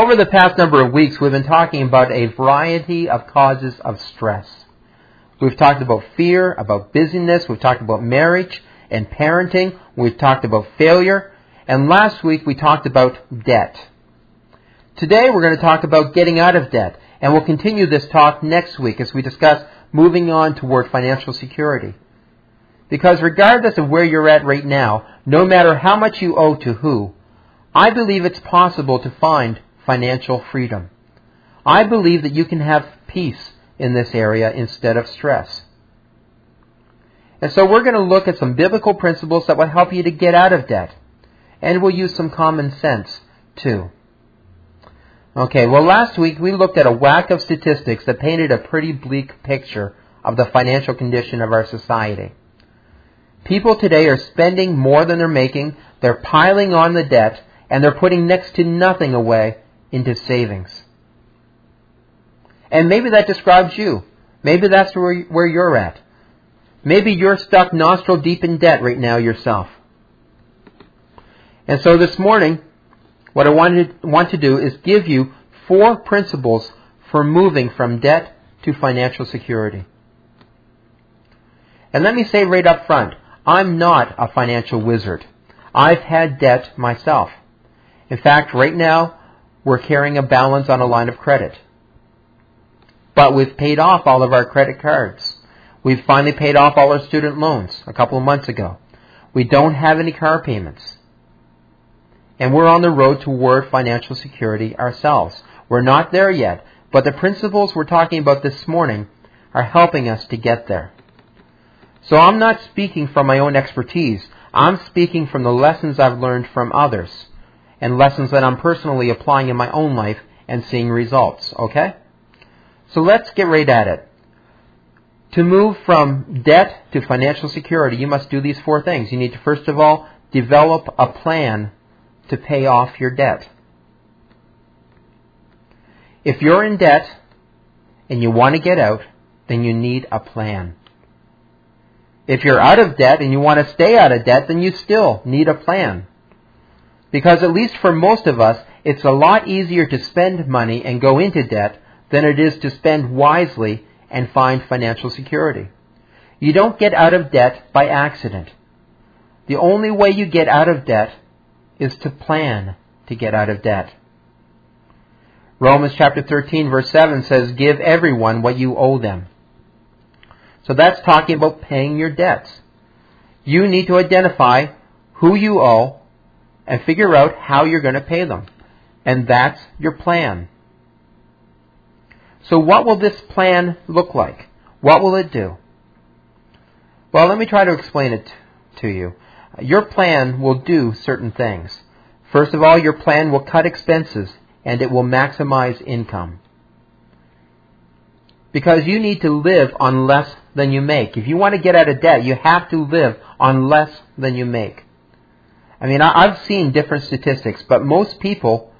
Over the past number of weeks, we've been talking about a variety of causes of stress. We've talked about fear, about busyness, we've talked about marriage and parenting, we've talked about failure, and last week we talked about debt. Today we're going to talk about getting out of debt, and we'll continue this talk next week as we discuss moving on toward financial security. Because regardless of where you're at right now, no matter how much you owe to who, I believe it's possible to find financial freedom. I believe that you can have peace in this area instead of stress. And so we're going to look at some biblical principles that will help you to get out of debt. And we'll use some common sense too. Okay, well last week we looked at a whack of statistics that painted a pretty bleak picture of the financial condition of our society. People today are spending more than they're making, they're piling on the debt, and they're putting next to nothing away into savings. And maybe that describes you. Maybe that's where, where you're at. Maybe you're stuck nostril deep in debt right now yourself. And so this morning, what I wanted, want to do is give you four principles for moving from debt to financial security. And let me say right up front, I'm not a financial wizard. I've had debt myself. In fact, right now, we're carrying a balance on a line of credit. But we've paid off all of our credit cards. We've finally paid off all our student loans a couple of months ago. We don't have any car payments. And we're on the road toward financial security ourselves. We're not there yet, but the principles we're talking about this morning are helping us to get there. So I'm not speaking from my own expertise. I'm speaking from the lessons I've learned from others and lessons that I'm personally applying in my own life and seeing results. Okay? So let's get right at it. To move from debt to financial security, you must do these four things. You need to first of all develop a plan to pay off your debt. If you're in debt and you want to get out, then you need a plan. If you're out of debt and you want to stay out of debt, then you still need a plan. Because at least for most of us, it's a lot easier to spend money and go into debt than it is to spend wisely and find financial security. You don't get out of debt by accident. The only way you get out of debt is to plan to get out of debt. Romans chapter 13 verse 7 says, Give everyone what you owe them. So that's talking about paying your debts. You need to identify who you owe and figure out how you're going to pay them. And that's your plan. So what will this plan look like? What will it do? Well, let me try to explain it to you. Your plan will do certain things. First of all, your plan will cut expenses and it will maximize income. Because you need to live on less than you make. If you want to get out of debt, you have to live on less than you make. I mean, I've seen different statistics, but most people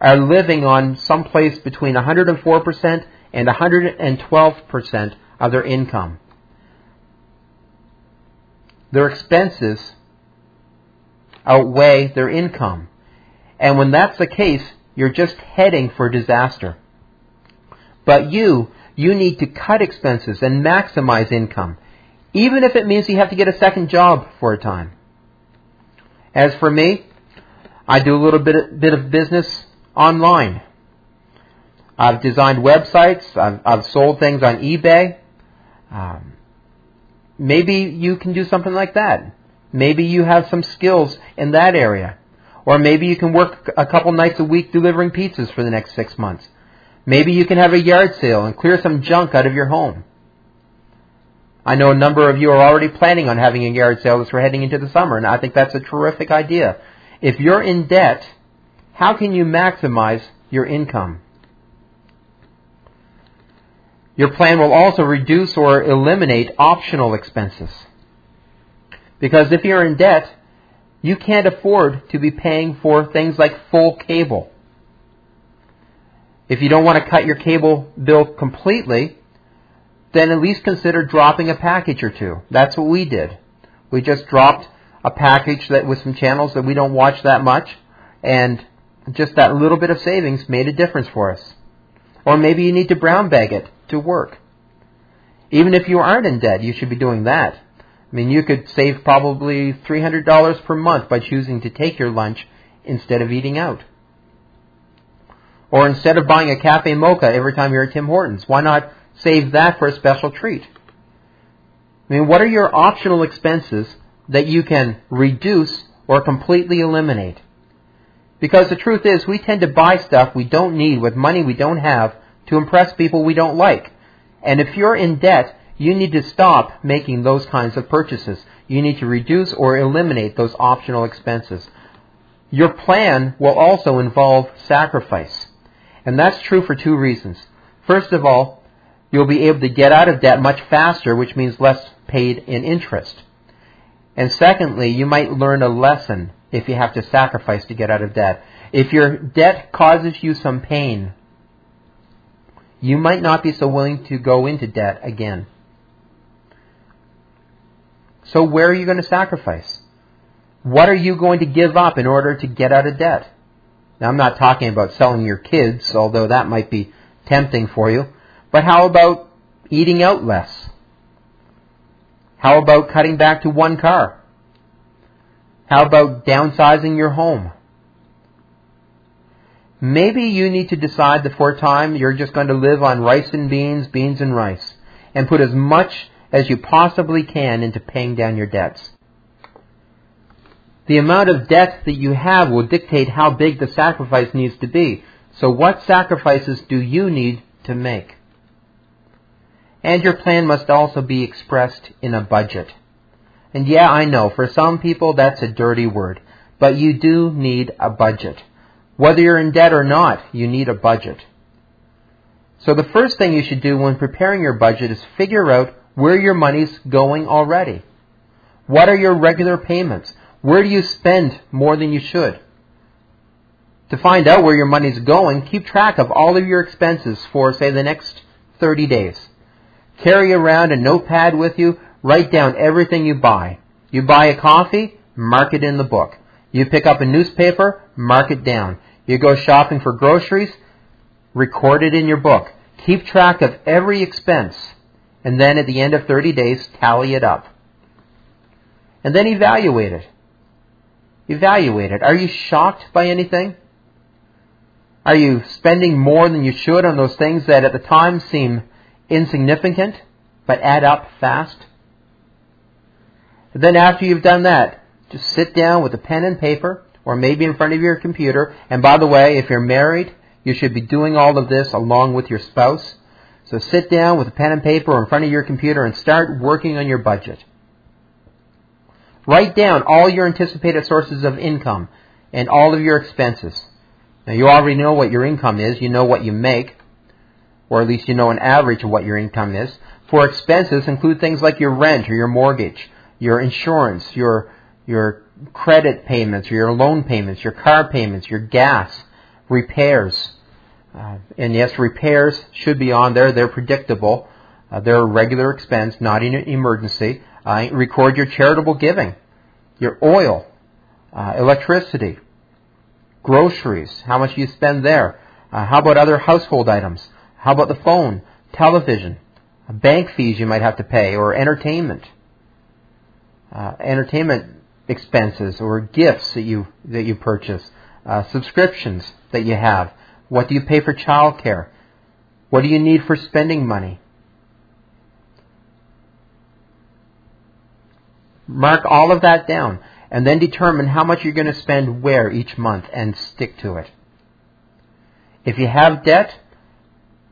are living on someplace between 104% and 112% of their income. Their expenses outweigh their income. And when that's the case, you're just heading for disaster. But you, you need to cut expenses and maximize income, even if it means you have to get a second job for a time. As for me, I do a little bit, bit of business online. I've designed websites. I've, I've sold things on eBay. Um, maybe you can do something like that. Maybe you have some skills in that area. Or maybe you can work a couple nights a week delivering pizzas for the next six months. Maybe you can have a yard sale and clear some junk out of your home. I know a number of you are already planning on having a yard sale as we're heading into the summer, and I think that's a terrific idea. If you're in debt, how can you maximize your income? Your plan will also reduce or eliminate optional expenses. Because if you're in debt, you can't afford to be paying for things like full cable. If you don't want to cut your cable bill completely, then at least consider dropping a package or two. That's what we did. We just dropped a package that with some channels that we don't watch that much, and just that little bit of savings made a difference for us. Or maybe you need to brown bag it to work. Even if you aren't in debt, you should be doing that. I mean, you could save probably $300 per month by choosing to take your lunch instead of eating out. Or instead of buying a cafe mocha every time you're at Tim Hortons, why not save that for a special treat? I mean, what are your optional expenses that you can reduce or completely eliminate? Because the truth is, we tend to buy stuff we don't need with money we don't have to impress people we don't like. And if you're in debt, you need to stop making those kinds of purchases. You need to reduce or eliminate those optional expenses. Your plan will also involve sacrifice. And that's true for two reasons. First of all, you'll be able to get out of debt much faster, which means less paid in interest. And secondly, you might learn a lesson if you have to sacrifice to get out of debt. If your debt causes you some pain, you might not be so willing to go into debt again. So where are you going to sacrifice? What are you going to give up in order to get out of debt? Now I'm not talking about selling your kids, although that might be tempting for you. But how about eating out less? How about cutting back to one car? How about downsizing your home? Maybe you need to decide for a time you're just going to live on rice and beans, beans and rice, and put as much as you possibly can into paying down your debts. The amount of debt that you have will dictate how big the sacrifice needs to be. So what sacrifices do you need to make? And your plan must also be expressed in a budget. And yeah, I know, for some people that's a dirty word, but you do need a budget. Whether you're in debt or not, you need a budget. So the first thing you should do when preparing your budget is figure out where your money's going already. What are your regular payments? Where do you spend more than you should? To find out where your money's going, keep track of all of your expenses for, say, the next 30 days. Carry around a notepad with you Write down everything you buy. You buy a coffee, mark it in the book. You pick up a newspaper, mark it down. You go shopping for groceries, record it in your book. Keep track of every expense. And then at the end of 30 days, tally it up. And then evaluate it. Evaluate it. Are you shocked by anything? Are you spending more than you should on those things that at the time seem insignificant but add up fast? And then after you've done that, just sit down with a pen and paper, or maybe in front of your computer. And by the way, if you're married, you should be doing all of this along with your spouse. So sit down with a pen and paper or in front of your computer and start working on your budget. Write down all your anticipated sources of income and all of your expenses. Now you already know what your income is, you know what you make, or at least you know an average of what your income is. For expenses include things like your rent or your mortgage, your insurance, your your credit payments, or your loan payments, your car payments, your gas, repairs. Uh, and yes, repairs should be on there. They're predictable. Uh, they're a regular expense, not an emergency. Uh, record your charitable giving, your oil, uh, electricity, groceries, how much you spend there. Uh, how about other household items? How about the phone, television, bank fees you might have to pay, or entertainment? uh, entertainment expenses or gifts that you that you purchase, uh, subscriptions that you have. What do you pay for childcare? What do you need for spending money? Mark all of that down and then determine how much you're going to spend where each month and stick to it. If you have debt,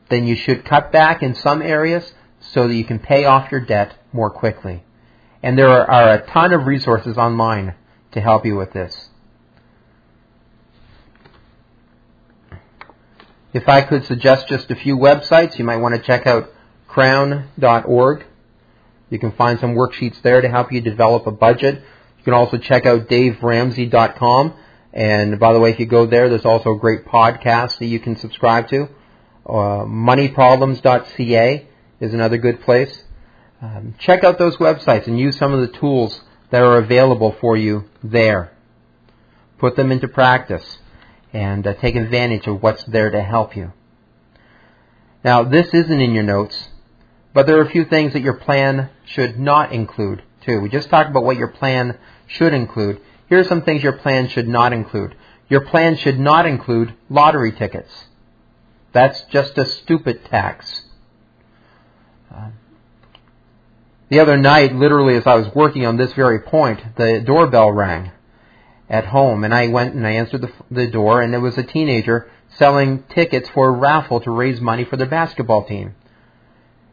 then you should cut back in some areas so that you can pay off your debt more quickly. And there are, are a ton of resources online to help you with this. If I could suggest just a few websites, you might want to check out crown.org. You can find some worksheets there to help you develop a budget. You can also check out daveramsey.com. And by the way, if you go there, there's also a great podcast that you can subscribe to. Uh, moneyproblems.ca is another good place. Um, check out those websites and use some of the tools that are available for you there. Put them into practice. and uh, take advantage of what's there to help you. Now, this isn't in your notes, but there are a few things that your plan should not include, too. We just talked about what your plan should include. Here are some things your plan should not include. Your plan should not include lottery tickets. That's just a stupid tax. Uh, the other night, literally as I was working on this very point, the doorbell rang at home, and I went and I answered the, the door, and there was a teenager selling tickets for a raffle to raise money for their basketball team.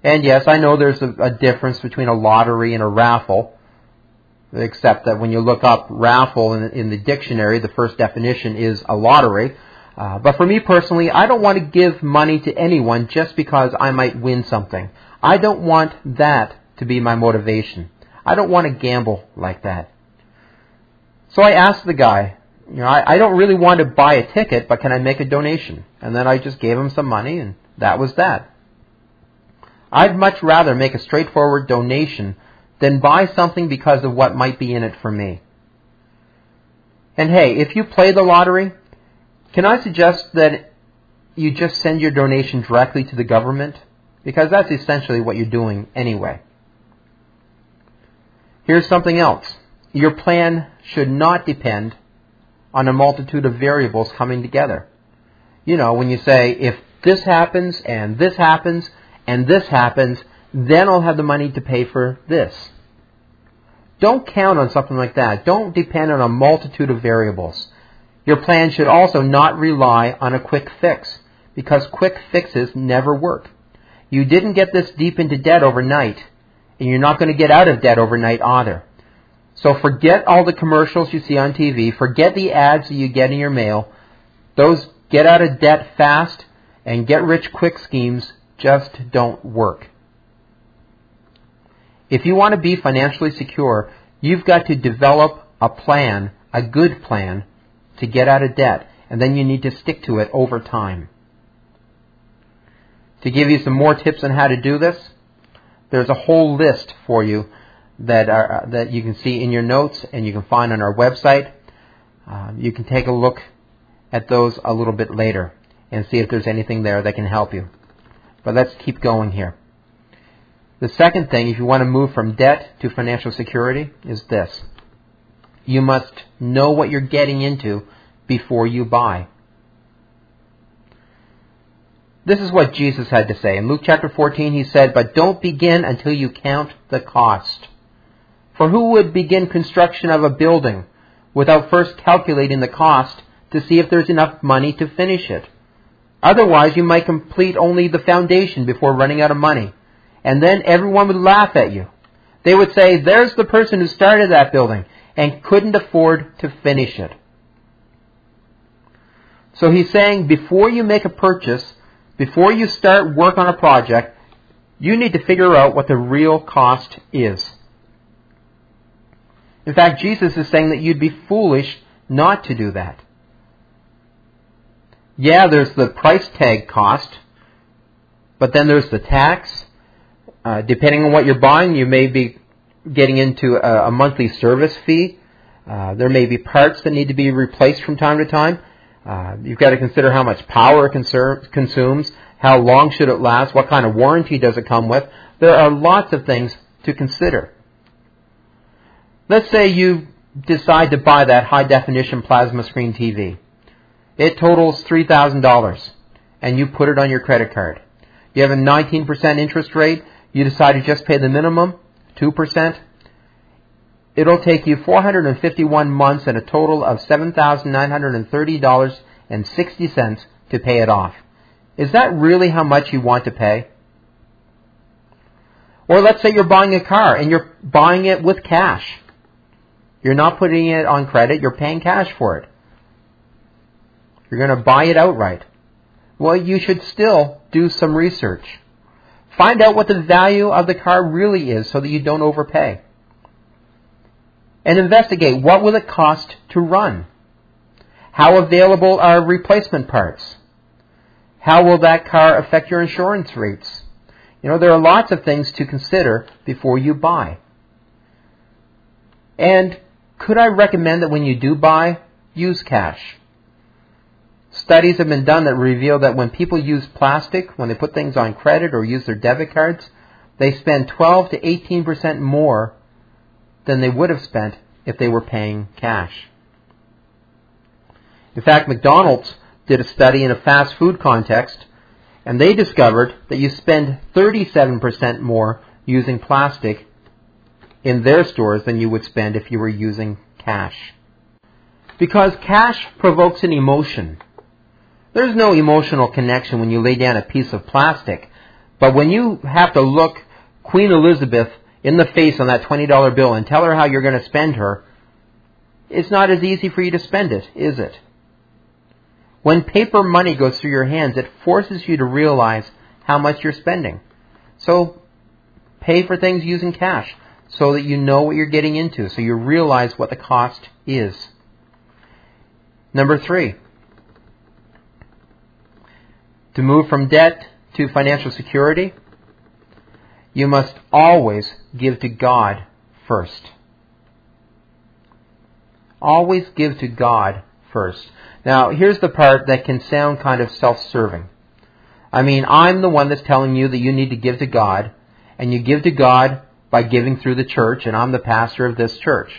And yes, I know there's a, a difference between a lottery and a raffle, except that when you look up raffle in, in the dictionary, the first definition is a lottery. Uh, but for me personally, I don't want to give money to anyone just because I might win something. I don't want that to be my motivation. I don't want to gamble like that. So I asked the guy, you know, I, I don't really want to buy a ticket, but can I make a donation? And then I just gave him some money, and that was that. I'd much rather make a straightforward donation than buy something because of what might be in it for me. And hey, if you play the lottery, can I suggest that you just send your donation directly to the government? Because that's essentially what you're doing anyway. Here's something else. Your plan should not depend on a multitude of variables coming together. You know, when you say, if this happens, and this happens, and this happens, then I'll have the money to pay for this. Don't count on something like that. Don't depend on a multitude of variables. Your plan should also not rely on a quick fix, because quick fixes never work. You didn't get this deep into debt overnight, and you're not going to get out of debt overnight either. So forget all the commercials you see on TV, forget the ads that you get in your mail. Those get out of debt fast and get rich quick schemes just don't work. If you want to be financially secure, you've got to develop a plan, a good plan, to get out of debt, and then you need to stick to it over time. To give you some more tips on how to do this, there's a whole list for you that are uh, that you can see in your notes and you can find on our website. Uh, you can take a look at those a little bit later and see if there's anything there that can help you. But let's keep going here. The second thing, if you want to move from debt to financial security, is this. You must know what you're getting into before you buy. This is what Jesus had to say. In Luke chapter 14, he said, But don't begin until you count the cost. For who would begin construction of a building without first calculating the cost to see if there's enough money to finish it? Otherwise, you might complete only the foundation before running out of money. And then everyone would laugh at you. They would say, there's the person who started that building and couldn't afford to finish it. So he's saying before you make a purchase, before you start work on a project, you need to figure out what the real cost is. In fact, Jesus is saying that you'd be foolish not to do that. Yeah, there's the price tag cost, but then there's the tax. Uh, depending on what you're buying, you may be getting into a, a monthly service fee. Uh, there may be parts that need to be replaced from time to time. Uh, you've got to consider how much power it consumes, how long should it last, what kind of warranty does it come with. There are lots of things to consider. Let's say you decide to buy that high definition plasma screen TV. It totals $3,000 and you put it on your credit card. You have a 19% interest rate. You decide to just pay the minimum, 2%. It'll take you 451 months and a total of $7,930.60 to pay it off. Is that really how much you want to pay? Or let's say you're buying a car and you're buying it with cash. You're not putting it on credit, you're paying cash for it. You're going to buy it outright. Well, you should still do some research. Find out what the value of the car really is so that you don't overpay. And investigate what will it cost to run? How available are replacement parts? How will that car affect your insurance rates? You know, there are lots of things to consider before you buy. And could I recommend that when you do buy, use cash? Studies have been done that reveal that when people use plastic, when they put things on credit or use their debit cards, they spend 12 to 18% more than they would have spent if they were paying cash. In fact, McDonald's did a study in a fast food context, and they discovered that you spend 37% more using plastic in their stores than you would spend if you were using cash. Because cash provokes an emotion. There's no emotional connection when you lay down a piece of plastic. But when you have to look Queen Elizabeth in the face on that $20 bill and tell her how you're going to spend her, it's not as easy for you to spend it, is it? When paper money goes through your hands, it forces you to realize how much you're spending. So pay for things using cash so that you know what you're getting into, so you realize what the cost is. Number three, to move from debt to financial security, you must always give to God first. Always give to God first. Now, here's the part that can sound kind of self serving. I mean, I'm the one that's telling you that you need to give to God, and you give to God by giving through the church, and I'm the pastor of this church.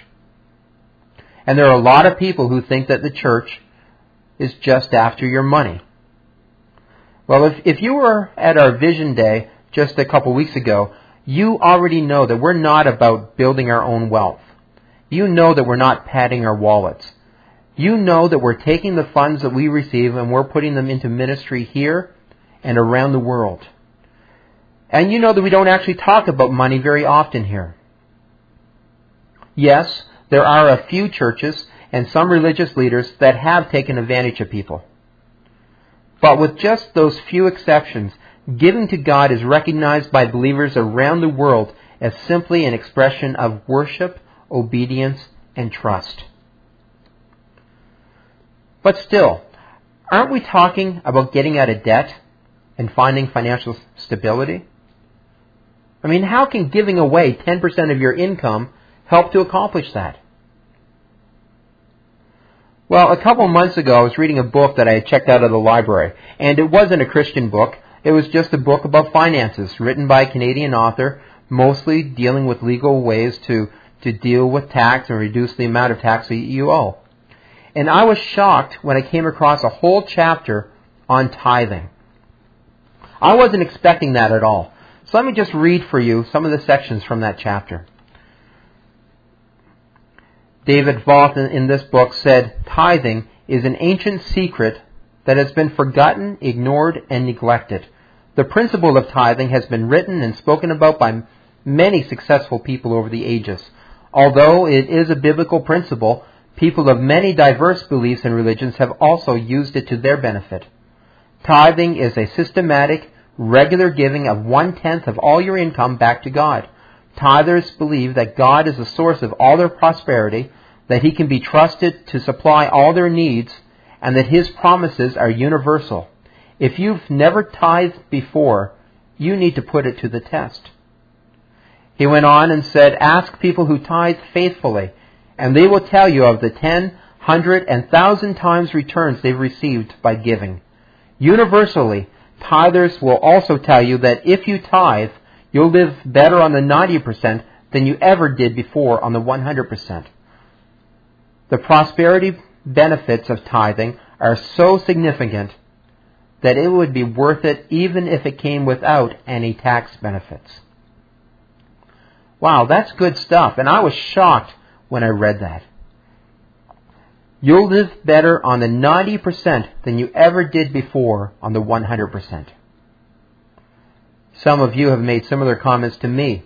And there are a lot of people who think that the church is just after your money. Well, if, if you were at our Vision Day just a couple weeks ago, you already know that we're not about building our own wealth. You know that we're not padding our wallets. You know that we're taking the funds that we receive and we're putting them into ministry here and around the world. And you know that we don't actually talk about money very often here. Yes, there are a few churches and some religious leaders that have taken advantage of people. But with just those few exceptions, giving to God is recognized by believers around the world as simply an expression of worship, obedience, and trust. But still, aren't we talking about getting out of debt and finding financial stability? I mean, how can giving away 10% of your income help to accomplish that? Well, a couple months ago, I was reading a book that I had checked out of the library, and it wasn't a Christian book. It was just a book about finances, written by a Canadian author, mostly dealing with legal ways to, to deal with tax and reduce the amount of tax that you owe. And I was shocked when I came across a whole chapter on tithing. I wasn't expecting that at all. So let me just read for you some of the sections from that chapter. David Voth in this book said, Tithing is an ancient secret that has been forgotten, ignored, and neglected. The principle of tithing has been written and spoken about by many successful people over the ages. Although it is a biblical principle, people of many diverse beliefs and religions have also used it to their benefit. Tithing is a systematic, regular giving of one tenth of all your income back to God. Tithers believe that God is the source of all their prosperity, that He can be trusted to supply all their needs, and that His promises are universal. If you've never tithed before, you need to put it to the test. He went on and said, Ask people who tithe faithfully, and they will tell you of the ten, hundred, and thousand times returns they've received by giving. Universally, tithers will also tell you that if you tithe, you'll live better on the 90% than you ever did before on the 100%. The prosperity benefits of tithing are so significant that it would be worth it even if it came without any tax benefits. Wow, that's good stuff. And I was shocked when I read that. You'll live better on the 90% than you ever did before on the 100%. Some of you have made similar comments to me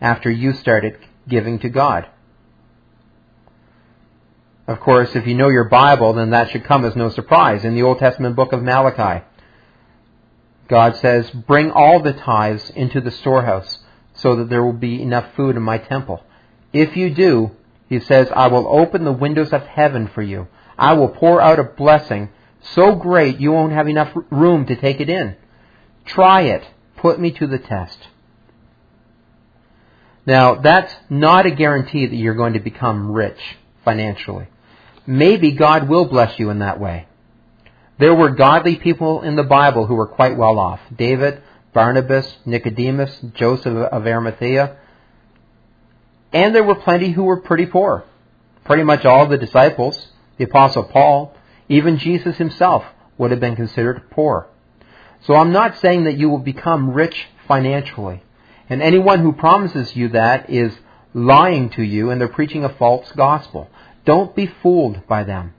after you started giving to God. Of course, if you know your Bible, then that should come as no surprise. In the Old Testament book of Malachi, God says, Bring all the tithes into the storehouse, so that there will be enough food in my temple. If you do, he says, I will open the windows of heaven for you. I will pour out a blessing so great you won't have enough room to take it in. Try it. Put me to the test. Now, that's not a guarantee that you're going to become rich financially. Maybe God will bless you in that way. There were godly people in the Bible who were quite well off. David, Barnabas, Nicodemus, Joseph of Arimathea. And there were plenty who were pretty poor. Pretty much all the disciples, the Apostle Paul, even Jesus himself would have been considered poor. So I'm not saying that you will become rich financially. And anyone who promises you that is lying to you and they're preaching a false gospel. Don't be fooled by them.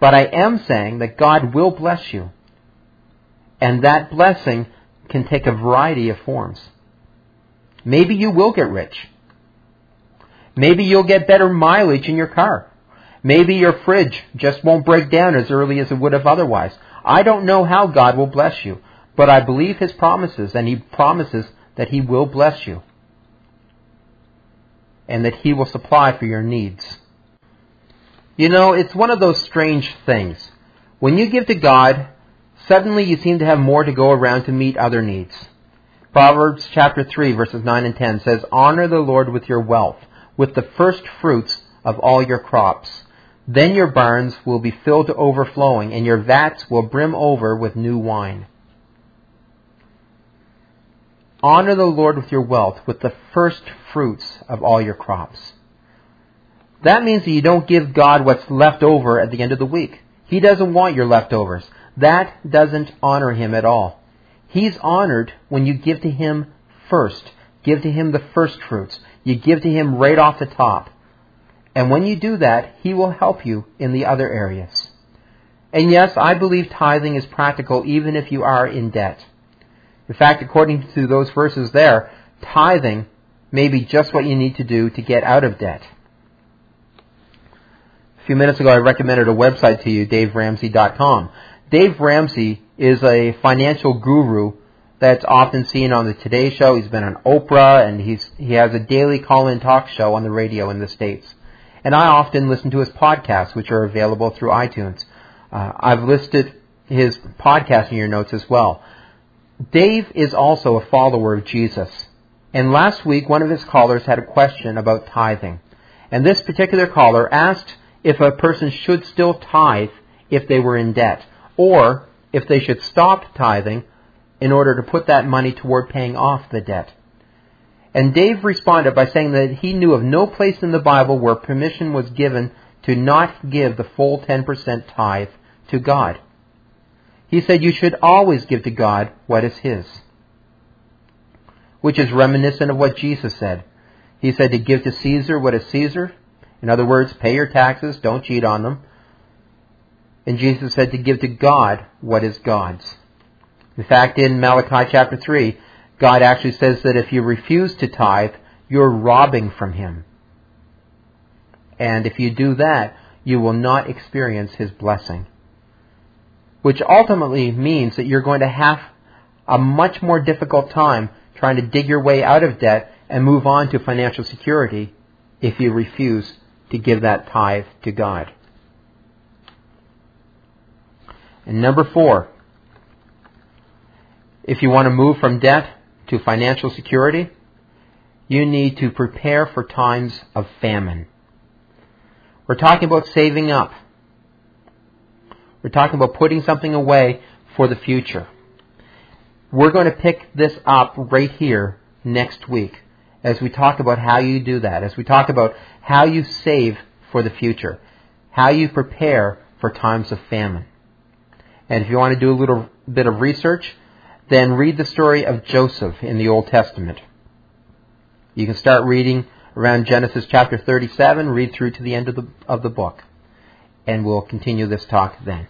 But I am saying that God will bless you. And that blessing can take a variety of forms. Maybe you will get rich. Maybe you'll get better mileage in your car. Maybe your fridge just won't break down as early as it would have otherwise. I don't know how God will bless you, but I believe His promises, and He promises that He will bless you and that He will supply for your needs. You know, it's one of those strange things. When you give to God, suddenly you seem to have more to go around to meet other needs. Proverbs chapter 3 verses 9 and 10 says, Honor the Lord with your wealth, with the first fruits of all your crops. Then your barns will be filled to overflowing, and your vats will brim over with new wine. Honor the Lord with your wealth, with the first fruits of all your crops. That means that you don't give God what's left over at the end of the week. He doesn't want your leftovers. That doesn't honor Him at all. He's honored when you give to Him first. Give to Him the first fruits. You give to Him right off the top. And when you do that, He will help you in the other areas. And yes, I believe tithing is practical even if you are in debt. In fact, according to those verses there, tithing may be just what you need to do to get out of debt. A few minutes ago, I recommended a website to you, daveramsey.com. Dave Ramsey is a financial guru that's often seen on the Today Show. He's been on Oprah, and he's he has a daily call-in talk show on the radio in the states. And I often listen to his podcasts, which are available through iTunes. Uh, I've listed his podcast in your notes as well. Dave is also a follower of Jesus. And last week, one of his callers had a question about tithing. And this particular caller asked if a person should still tithe if they were in debt, or if they should stop tithing in order to put that money toward paying off the debt. And Dave responded by saying that he knew of no place in the Bible where permission was given to not give the full 10% tithe to God. He said you should always give to God what is His. Which is reminiscent of what Jesus said. He said to give to Caesar what is Caesar. In other words, pay your taxes, don't cheat on them. And Jesus said to give to God what is God's. In fact, in Malachi chapter 3, God actually says that if you refuse to tithe, you're robbing from Him. And if you do that, you will not experience His blessing which ultimately means that you're going to have a much more difficult time trying to dig your way out of debt and move on to financial security if you refuse to give that tithe to God. And number four, if you want to move from debt to financial security, you need to prepare for times of famine. We're talking about saving up. We're talking about putting something away for the future. We're going to pick this up right here next week as we talk about how you do that, as we talk about how you save for the future, how you prepare for times of famine. And if you want to do a little bit of research, then read the story of Joseph in the Old Testament. You can start reading around Genesis chapter 37, read through to the end of the, of the book and we'll continue this talk then.